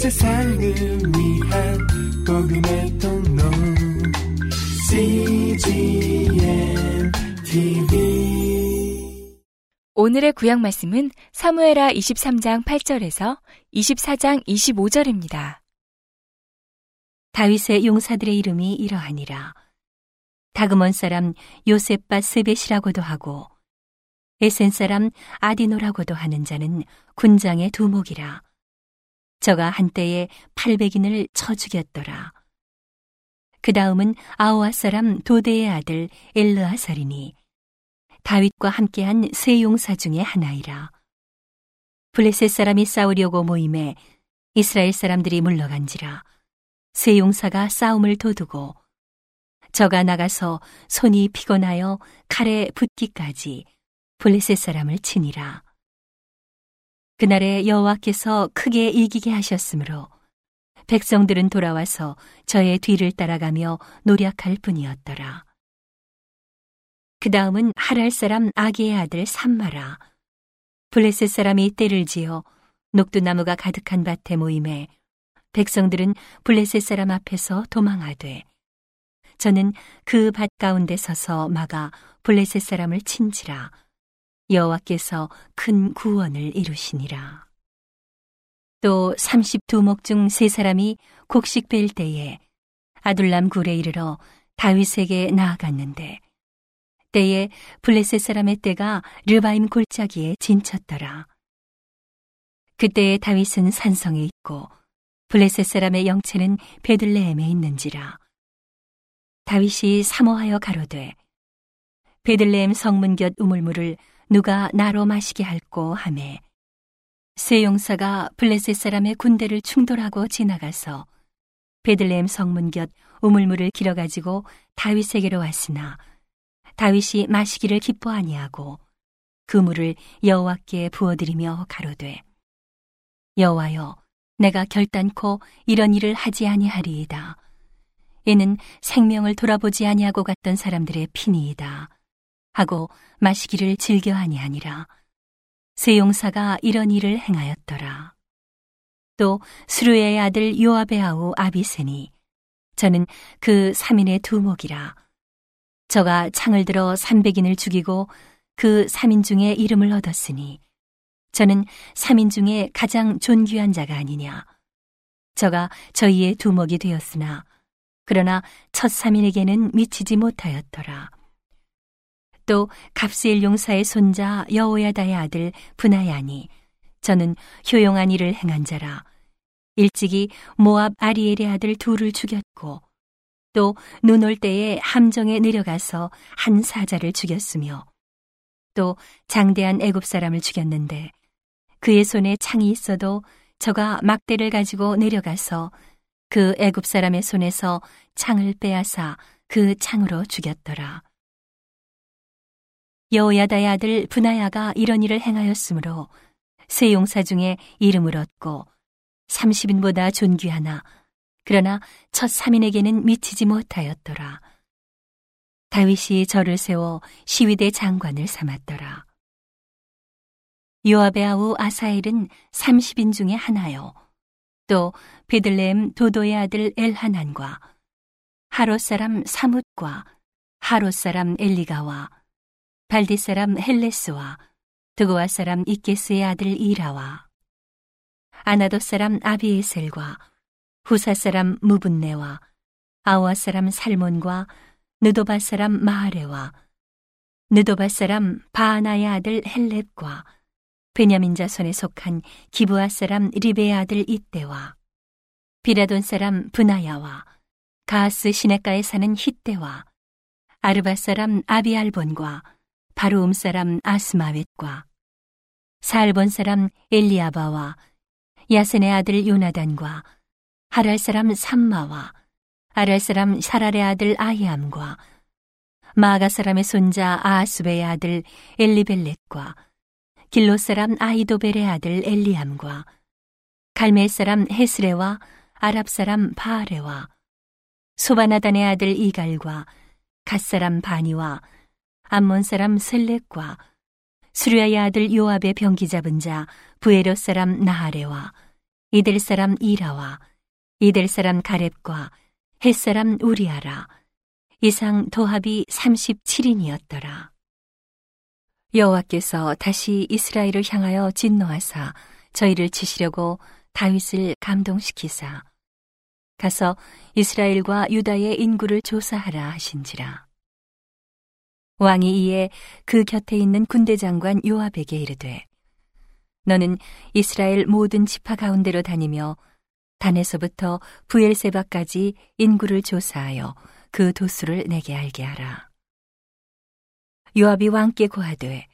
세상을 위한 복음의 통로 CGM TV 오늘의 구약 말씀은 사무에라 23장 8절에서 24장 25절입니다. 다윗의 용사들의 이름이 이러하니라. 다그먼 사람 요셉바 스벳이라고도 하고 에센 사람 아디노라고도 하는 자는 군장의 두목이라. 저가 한때에 800인을 쳐 죽였더라. 그 다음은 아오아 사람 도대의 아들 엘르아살이니 다윗과 함께한 세 용사 중의 하나이라. 블레셋 사람이 싸우려고 모임에 이스라엘 사람들이 물러간지라. 세 용사가 싸움을 도두고 저가 나가서 손이 피곤하여 칼에 붙기까지 블레셋 사람을 치니라. 그날에 여호와께서 크게 이기게 하셨으므로 백성들은 돌아와서 저의 뒤를 따라가며 노력할 뿐이었더라. 그 다음은 하랄 사람 아기의 아들 삼마라. 블레셋 사람이 때를 지어 녹두나무가 가득한 밭에 모임에 백성들은 블레셋 사람 앞에서 도망하되 저는 그 밭 가운데 서서 막아 블레셋 사람을 친지라 여호와께서 큰 구원을 이루시니라. 또 32목 중 세 사람이 곡식 벨 때에 아둘람 굴에 이르러 다윗에게 나아갔는데 때에 블레셋 사람의 때가 르바임 골짜기에 진쳤더라. 그때에 다윗은 산성에 있고 블레셋 사람의 영체는 베들레헴에 있는지라. 다윗이 사모하여 가로되 베들레헴 성문 곁 우물물을 누가 나로 마시게 할꼬 하매 세 용사가 블레셋 사람의 군대를 충돌하고 지나가서 베들레헴 성문 곁 우물물을 길어 가지고 다윗에게로 왔으나 다윗이 마시기를 기뻐 아니하고 그 물을 여호와께 부어드리며 가로되 여호와여 내가 결단코 이런 일을 하지 아니하리이다. 이는 생명을 돌아보지 아니하고 갔던 사람들의 피니이다. 하고 마시기를 즐겨 아니하니라. 세 용사가 이런 일을 행하였더라. 또 수르의 아들 요압의 아우 아비세니 저는 그 3인의 두목이라. 저가 창을 들어 300인을 죽이고 그 3인 중에 이름을 얻었으니 저는 3인 중에 가장 존귀한 자가 아니냐. 저가 저희의 두목이 되었으나, 그러나 첫 3인에게는 미치지 못하였더라. 또 갑스일 용사의 손자 여호야다의 아들 분하야니 저는 효용한 일을 행한 자라 일찍이 모압 아리엘의 아들 둘을 죽였고 또 눈 올 때에 함정에 내려가서 한 사자를 죽였으며 또 장대한 애굽 사람을 죽였는데 그의 손에 창이 있어도 저가 막대를 가지고 내려가서 그 애굽 사람의 손에서 창을 빼앗아 그 창으로 죽였더라. 여호야다의 아들 분하야가 이런 일을 행하였으므로 세 용사 중에 이름을 얻고 30인보다 존귀하나 그러나 첫 3인에게는 미치지 못하였더라. 다윗이 저를 세워 시위대 장관을 삼았더라. 요압의 아우 아사엘은 30인 중에 하나요. 또 베들레헴 도도의 아들 엘하난과 하롯 사람 사뭇과 하롯 사람 엘리가와 발디 사람 헬레스와 드고아 사람 이케스의 아들 이라와 아나도 사람 아비에셀과 후사 사람 무분네와 아와 사람 살몬과 느도바 사람 마하레와 느도바 사람 바하나의 아들 헬렙과 베냐민 자손에 속한 기브아 사람 리베의 아들 이때와 비라돈 사람 브나야와 가스 시내가에 사는 히때와 아르바 사람 아비알본과 바로움 사람 아스마웻과 살본 사람 엘리아바와 야센의 아들 요나단과 하랄 사람 삼마와 아랄 사람 사랄의 아들 아히암과 마가 사람의 손자 아하수베의 아들 엘리벨렛과 길로 사람 아이도벨의 아들 엘리암과 갈멜 사람 헤스레와 아랍 사람 바아레와 소바나단의 아들 이갈과 갓 사람 바니와 암몬 사람 셀렉과 수리아의 아들 요압의 병기 잡은 자 부에로 사람 나하레와 이들 사람 이라와 이들 사람 가렙과 햇 사람 우리아라 이상 도합이 37인이었더라. 여호와께서 다시 이스라엘을 향하여 진노하사 저희를 치시려고 다윗을 감동시키사 가서 이스라엘과 유다의 인구를 조사하라 하신지라. 왕이 이에 그 곁에 있는 군대 장관 요압에게 이르되 너는 이스라엘 모든 지파 가운데로 다니며 단에서부터 부엘세바까지 인구를 조사하여 그 도수를 내게 알게 하라. 요압이 왕께 고하되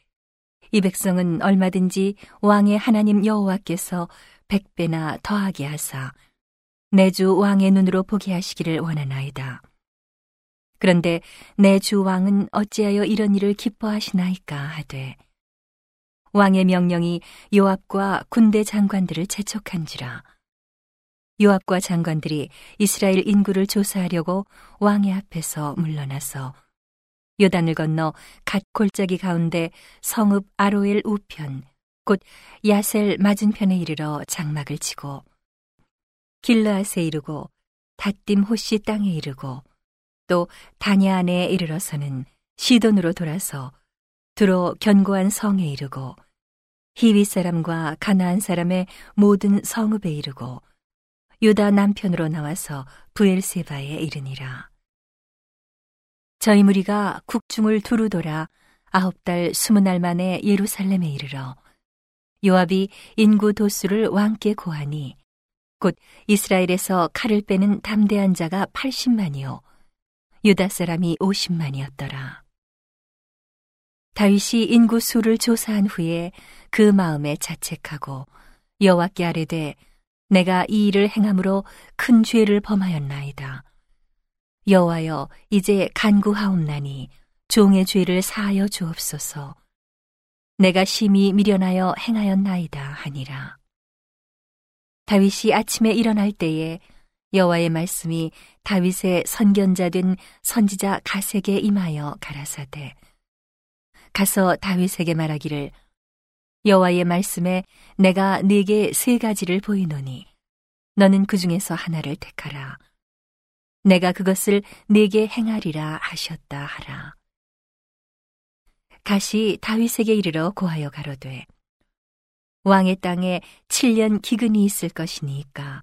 이 백성은 얼마든지 왕의 하나님 여호와께서 백배나 더하게 하사 내 주 왕의 눈으로 보게 하시기를 원하나이다. 그런데 내 주 왕은 어찌하여 이런 일을 기뻐하시나이까 하되 왕의 명령이 요압과 군대 장관들을 재촉한지라. 요압과 장관들이 이스라엘 인구를 조사하려고 왕의 앞에서 물러나서 요단을 건너 갓 골짜기 가운데 성읍 아로엘 우편 곧 야셀 맞은편에 이르러 장막을 치고 길르앗에 이르고 다딤 호시 땅에 이르고 또 다냐 안에 이르러서는 시돈으로 돌아서 두로 견고한 성에 이르고 히위 사람과 가나안 사람의 모든 성읍에 이르고 유다 남편으로 나와서 부엘세바에 이르니라. 저희 무리가 국중을 두루 돌아 아홉 달 스무 날 만에 예루살렘에 이르러 요압이 인구 도수를 왕께 고하니 곧 이스라엘에서 칼을 빼는 담대한 자가 80만이요 유다 사람이 50만이었더라. 다윗이 인구 수를 조사한 후에 그 마음에 자책하고 여호와께 아뢰되 내가 이 일을 행함으로 큰 죄를 범하였나이다. 여호와여 이제 간구하옵나니 종의 죄를 사하여 주옵소서. 내가 심히 미련하여 행하였나이다 하니라. 다윗이 아침에 일어날 때에 여호와의 말씀이 다윗의 선견자 된 선지자 가세게 임하여 가라사대. 가서 다윗에게 말하기를 여호와의 말씀에 내가 네게 세 가지를 보이노니 너는 그 중에서 하나를 택하라. 내가 그것을 네게 행하리라 하셨다 하라. 가시 다윗에게 이르러 고하여 가로되 왕의 땅에 7년 기근이 있을 것이니까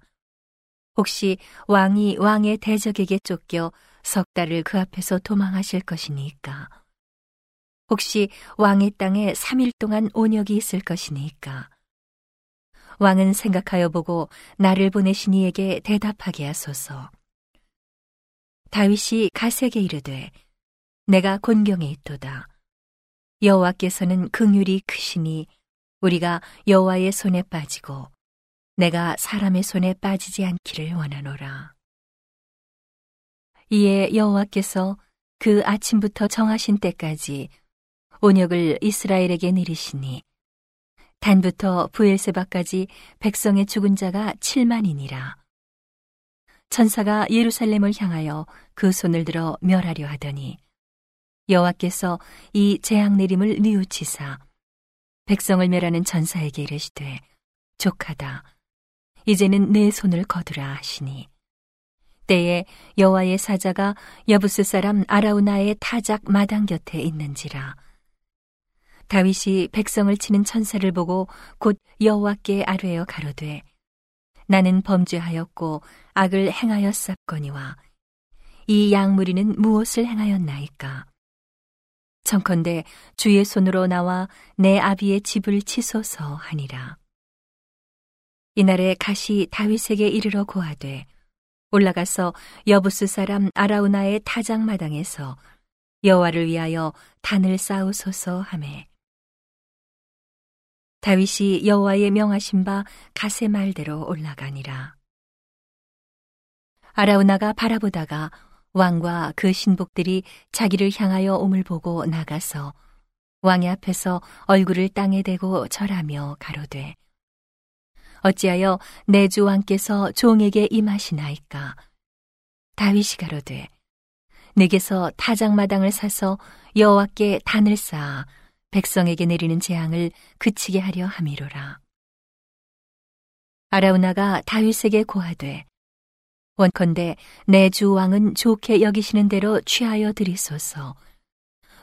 혹시 왕이 왕의 대적에게 쫓겨 석 달을 그 앞에서 도망하실 것이니까? 혹시 왕의 땅에 3일 동안 온역이 있을 것이니까? 왕은 생각하여 보고 나를 보내신 이에게 대답하게 하소서. 다윗이 가세게 이르되 내가 곤경에 있도다. 여호와께서는 긍휼이 크시니 우리가 여호와의 손에 빠지고 내가 사람의 손에 빠지지 않기를 원하노라. 이에 여호와께서 그 아침부터 정하신 때까지 온역을 이스라엘에게 내리시니 단부터 부엘세바까지 백성의 죽은 자가 7만이니라. 천사가 예루살렘을 향하여 그 손을 들어 멸하려 하더니 여호와께서 이 재앙 내림을 뉘우치사 백성을 멸하는 전사에게 이르시되 족하다 이제는 내 손을 거두라 하시니. 때에 여호와의 사자가 여부스 사람 아라우나의 타작 마당 곁에 있는지라. 다윗이 백성을 치는 천사를 보고 곧 여호와께 아뢰어 가로되 나는 범죄하였고 악을 행하였사거니와 이 양무리는 무엇을 행하였나이까? 청컨대 주의 손으로 나와 내 아비의 집을 치소서 하니라. 이날에 가시 다윗에게 이르러 고하되 올라가서 여부스 사람 아라우나의 타작 마당에서 여호와를 위하여 단을 쌓으소서 하매 다윗이 여호와의 명하신 바 가세 말대로 올라가니라. 아라우나가 바라보다가 왕과 그 신복들이 자기를 향하여 옴을 보고 나가서 왕의 앞에서 얼굴을 땅에 대고 절하며 가로되 어찌하여 내 주 왕께서 종에게 임하시나이까 다윗이 가로되 내게서 타작마당을 사서 여호와께 단을 쌓아 백성에게 내리는 재앙을 그치게 하려 함이로라 아라우나가 다윗에게 고하되 원컨대 내 주 왕은 좋게 여기시는 대로 취하여 드리소서.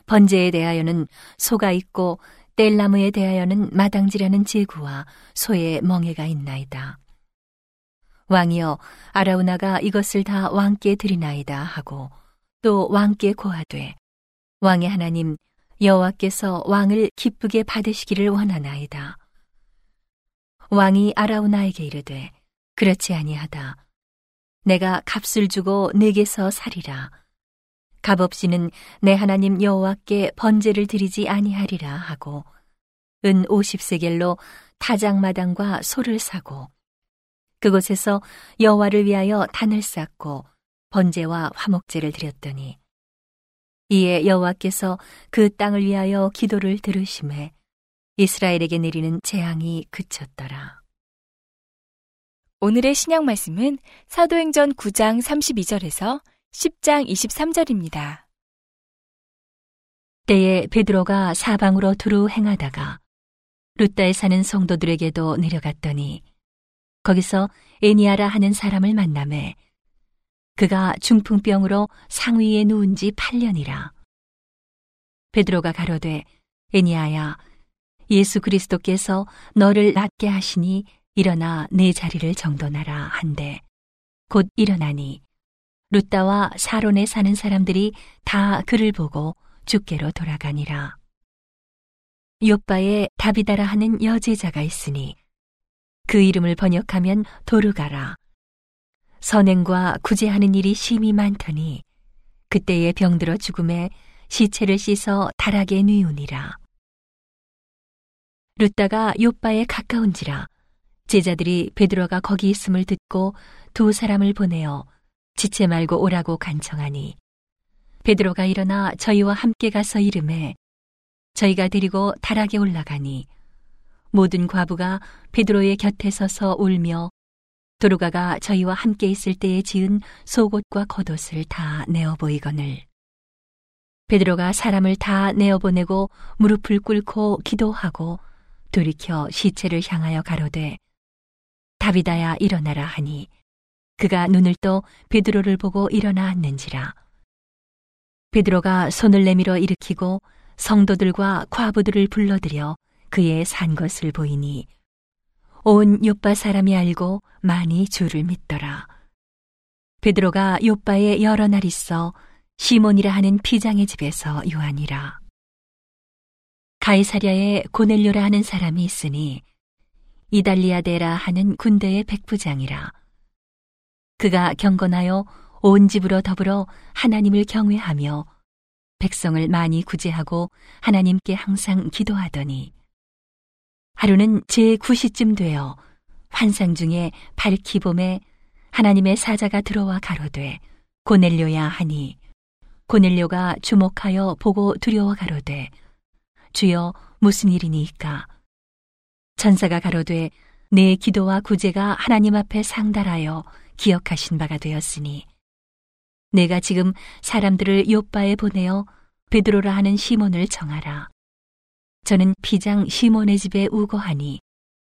번제에 대하여는 소가 있고 뗄나무에 대하여는 마당지라는 제구와 소의 멍에가 있나이다. 왕이여 아라우나가 이것을 다 왕께 드리나이다 하고 또 왕께 고하되 왕의 하나님 여호와께서 왕을 기쁘게 받으시기를 원하나이다. 왕이 아라우나에게 이르되 그렇지 아니하다. 내가 값을 주고 내게서 살이라. 값 없이는 내 하나님 여호와께 번제를 드리지 아니하리라 하고 은 50세겔로 타작마당과 소를 사고 그곳에서 여호와를 위하여 단을 쌓고 번제와 화목제를 드렸더니 이에 여호와께서 그 땅을 위하여 기도를 들으심에 이스라엘에게 내리는 재앙이 그쳤더라. 오늘의 신약 말씀은 사도행전 9장 32절에서 10장 23절입니다. 때에 베드로가 사방으로 두루 행하다가 루따에 사는 성도들에게도 내려갔더니 거기서 에니아라 하는 사람을 만남에 그가 중풍병으로 상위에 누운 지 8년이라. 베드로가 가로되 에니아야 예수 그리스도께서 너를 낫게 하시니 일어나 내 자리를 정돈하라 한데 곧 일어나니 루따와 사론에 사는 사람들이 다 그를 보고 주께로 돌아가니라. 요빠에 다비다라 하는 여제자가 있으니 그 이름을 번역하면 도르가라. 선행과 구제하는 일이 심히 많더니 그때에 병들어 죽음에 시체를 씻어 다락에 뉘우니라. 루따가 요빠에 가까운지라 제자들이 베드로가 거기 있음을 듣고 두 사람을 보내어 지체 말고 오라고 간청하니 베드로가 일어나 저희와 함께 가서 이름에 저희가 데리고 다락에 올라가니 모든 과부가 베드로의 곁에 서서 울며 도르가가 저희와 함께 있을 때에 지은 속옷과 겉옷을 다 내어 보이거늘. 베드로가 사람을 다 내어 보내고 무릎을 꿇고 기도하고 돌이켜 시체를 향하여 가로되 다비다야 일어나라 하니 그가 눈을 떠 베드로를 보고 일어나 앉는지라 베드로가 손을 내밀어 일으키고 성도들과 과부들을 불러들여 그의 산 것을 보이니 온 요빠 사람이 알고 많이 주를 믿더라. 베드로가 요빠에 여러 날 있어 시몬이라 하는 피장의 집에서 요하니라. 가이사랴에 고넬료라 하는 사람이 있으니 이달리아데라 하는 군대의 백부장이라. 그가 경건하여 온 집으로 더불어 하나님을 경외하며 백성을 많이 구제하고 하나님께 항상 기도하더니 하루는 제 9시쯤 되어 환상 중에 밝히 봄에 하나님의 사자가 들어와 가로되 고넬료야 하니 고넬료가 주목하여 보고 두려워 가로되 주여 무슨 일이니까? 천사가 가로되 내 기도와 구제가 하나님 앞에 상달하여 기억하신 바가 되었으니 내가 지금 사람들을 요바에 보내어 베드로라 하는 시몬을 정하라. 저는 피장 시몬의 집에 우거하니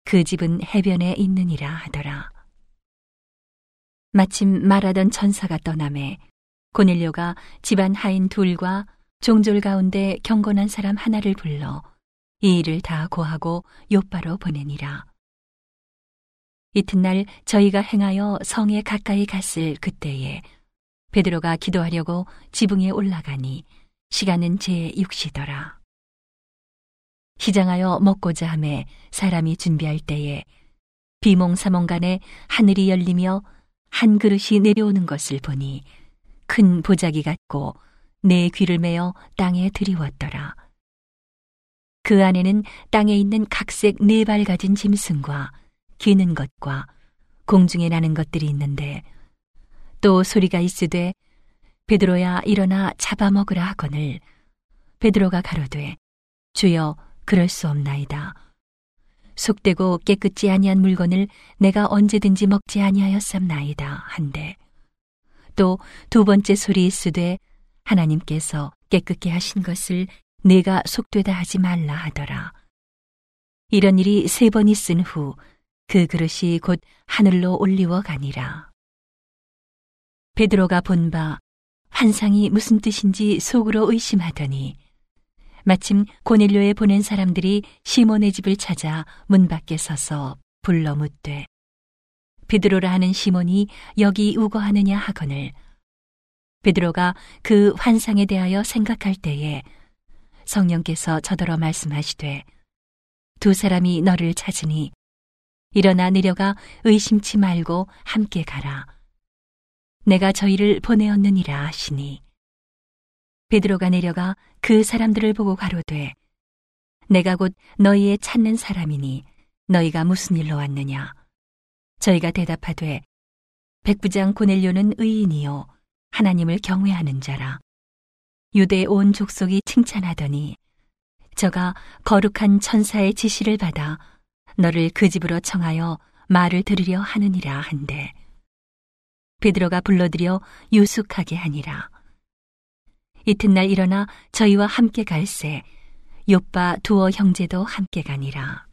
그 집은 해변에 있느니라 하더라. 마침 말하던 천사가 떠남에 고넬료가 집안 하인 둘과 종졸 가운데 경건한 사람 하나를 불러 이 일을 다 고하고 요바로 보내니라. 이튿날 저희가 행하여 성에 가까이 갔을 그때에 베드로가 기도하려고 지붕에 올라가니 시간은 제 6시더라. 시장하여 먹고자 함에 사람이 준비할 때에 비몽사몽간에 하늘이 열리며 한 그릇이 내려오는 것을 보니 큰 보자기 같고 내 귀를 메어 땅에 들이웠더라. 그 안에는 땅에 있는 각색 네 발 가진 짐승과 기는 것과 공중에 나는 것들이 있는데 또 소리가 있으되 베드로야 일어나 잡아먹으라 하거늘 베드로가 가로되 주여 그럴 수 없나이다. 속되고 깨끗지 아니한 물건을 내가 언제든지 먹지 아니하였삼나이다 한데 또 두 번째 소리 있으되 하나님께서 깨끗게 하신 것을 내가 속되다 하지 말라 하더라. 이런 일이 세 번 있은 후 그 그릇이 곧 하늘로 올리워 가니라. 베드로가 본 바 환상이 무슨 뜻인지 속으로 의심하더니 마침 고넬료에 보낸 사람들이 시몬의 집을 찾아 문 밖에 서서 불러 묻되 베드로라 하는 시몬이 여기 우거하느냐 하거늘 베드로가 그 환상에 대하여 생각할 때에 성령께서 저더러 말씀하시되 두 사람이 너를 찾으니 일어나 내려가 의심치 말고 함께 가라. 내가 저희를 보내었느니라 하시니. 베드로가 내려가 그 사람들을 보고 가로되 내가 곧 너희의 찾는 사람이니 너희가 무슨 일로 왔느냐? 저희가 대답하되 백부장 고넬료는 의인이요 하나님을 경외하는 자라. 유대 온 족속이 칭찬하더니 저가 거룩한 천사의 지시를 받아 너를 그 집으로 청하여 말을 들으려 하느니라 한데 베드로가 불러들여 유숙하게 하니라. 이튿날 일어나 저희와 함께 갈새 요빠 두어 형제도 함께 가니라.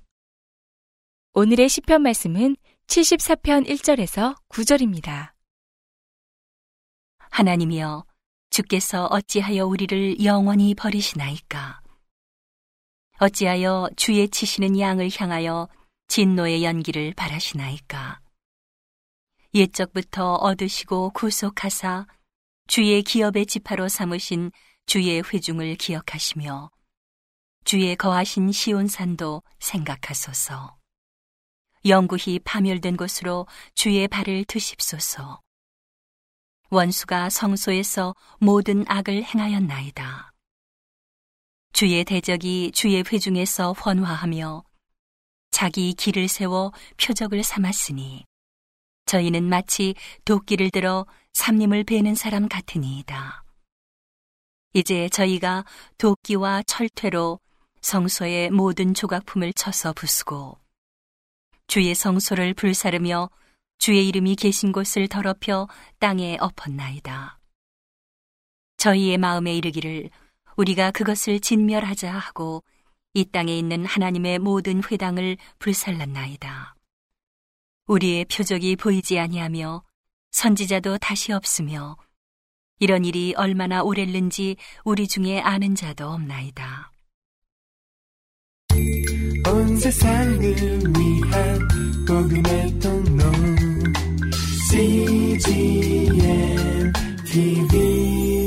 오늘의 시편 말씀은 74편 1절에서 9절입니다. 하나님이여 주께서 어찌하여 우리를 영원히 버리시나이까 어찌하여 주의 치시는 양을 향하여 진노의 연기를 바라시나이까 옛적부터 얻으시고 구속하사 주의 기업의 지파로 삼으신 주의 회중을 기억하시며 주의 거하신 시온산도 생각하소서. 영구히 파멸된 곳으로 주의 발을 드십소서. 원수가 성소에서 모든 악을 행하였나이다. 주의 대적이 주의 회중에서 헌화하며 자기 길을 세워 표적을 삼았으니 저희는 마치 도끼를 들어 삼림을 베는 사람 같으니이다. 이제 저희가 도끼와 철퇴로 성소의 모든 조각품을 쳐서 부수고 주의 성소를 불사르며 주의 이름이 계신 곳을 더럽혀 땅에 엎었나이다. 저희의 마음에 이르기를 우리가 그것을 진멸하자 하고 이 땅에 있는 하나님의 모든 회당을 불살랐나이다. 우리의 표적이 보이지 아니하며 선지자도 다시 없으며 이런 일이 얼마나 오랬는지 우리 중에 아는 자도 없나이다. 온 세상을 위한 복음의 통로 CGM TV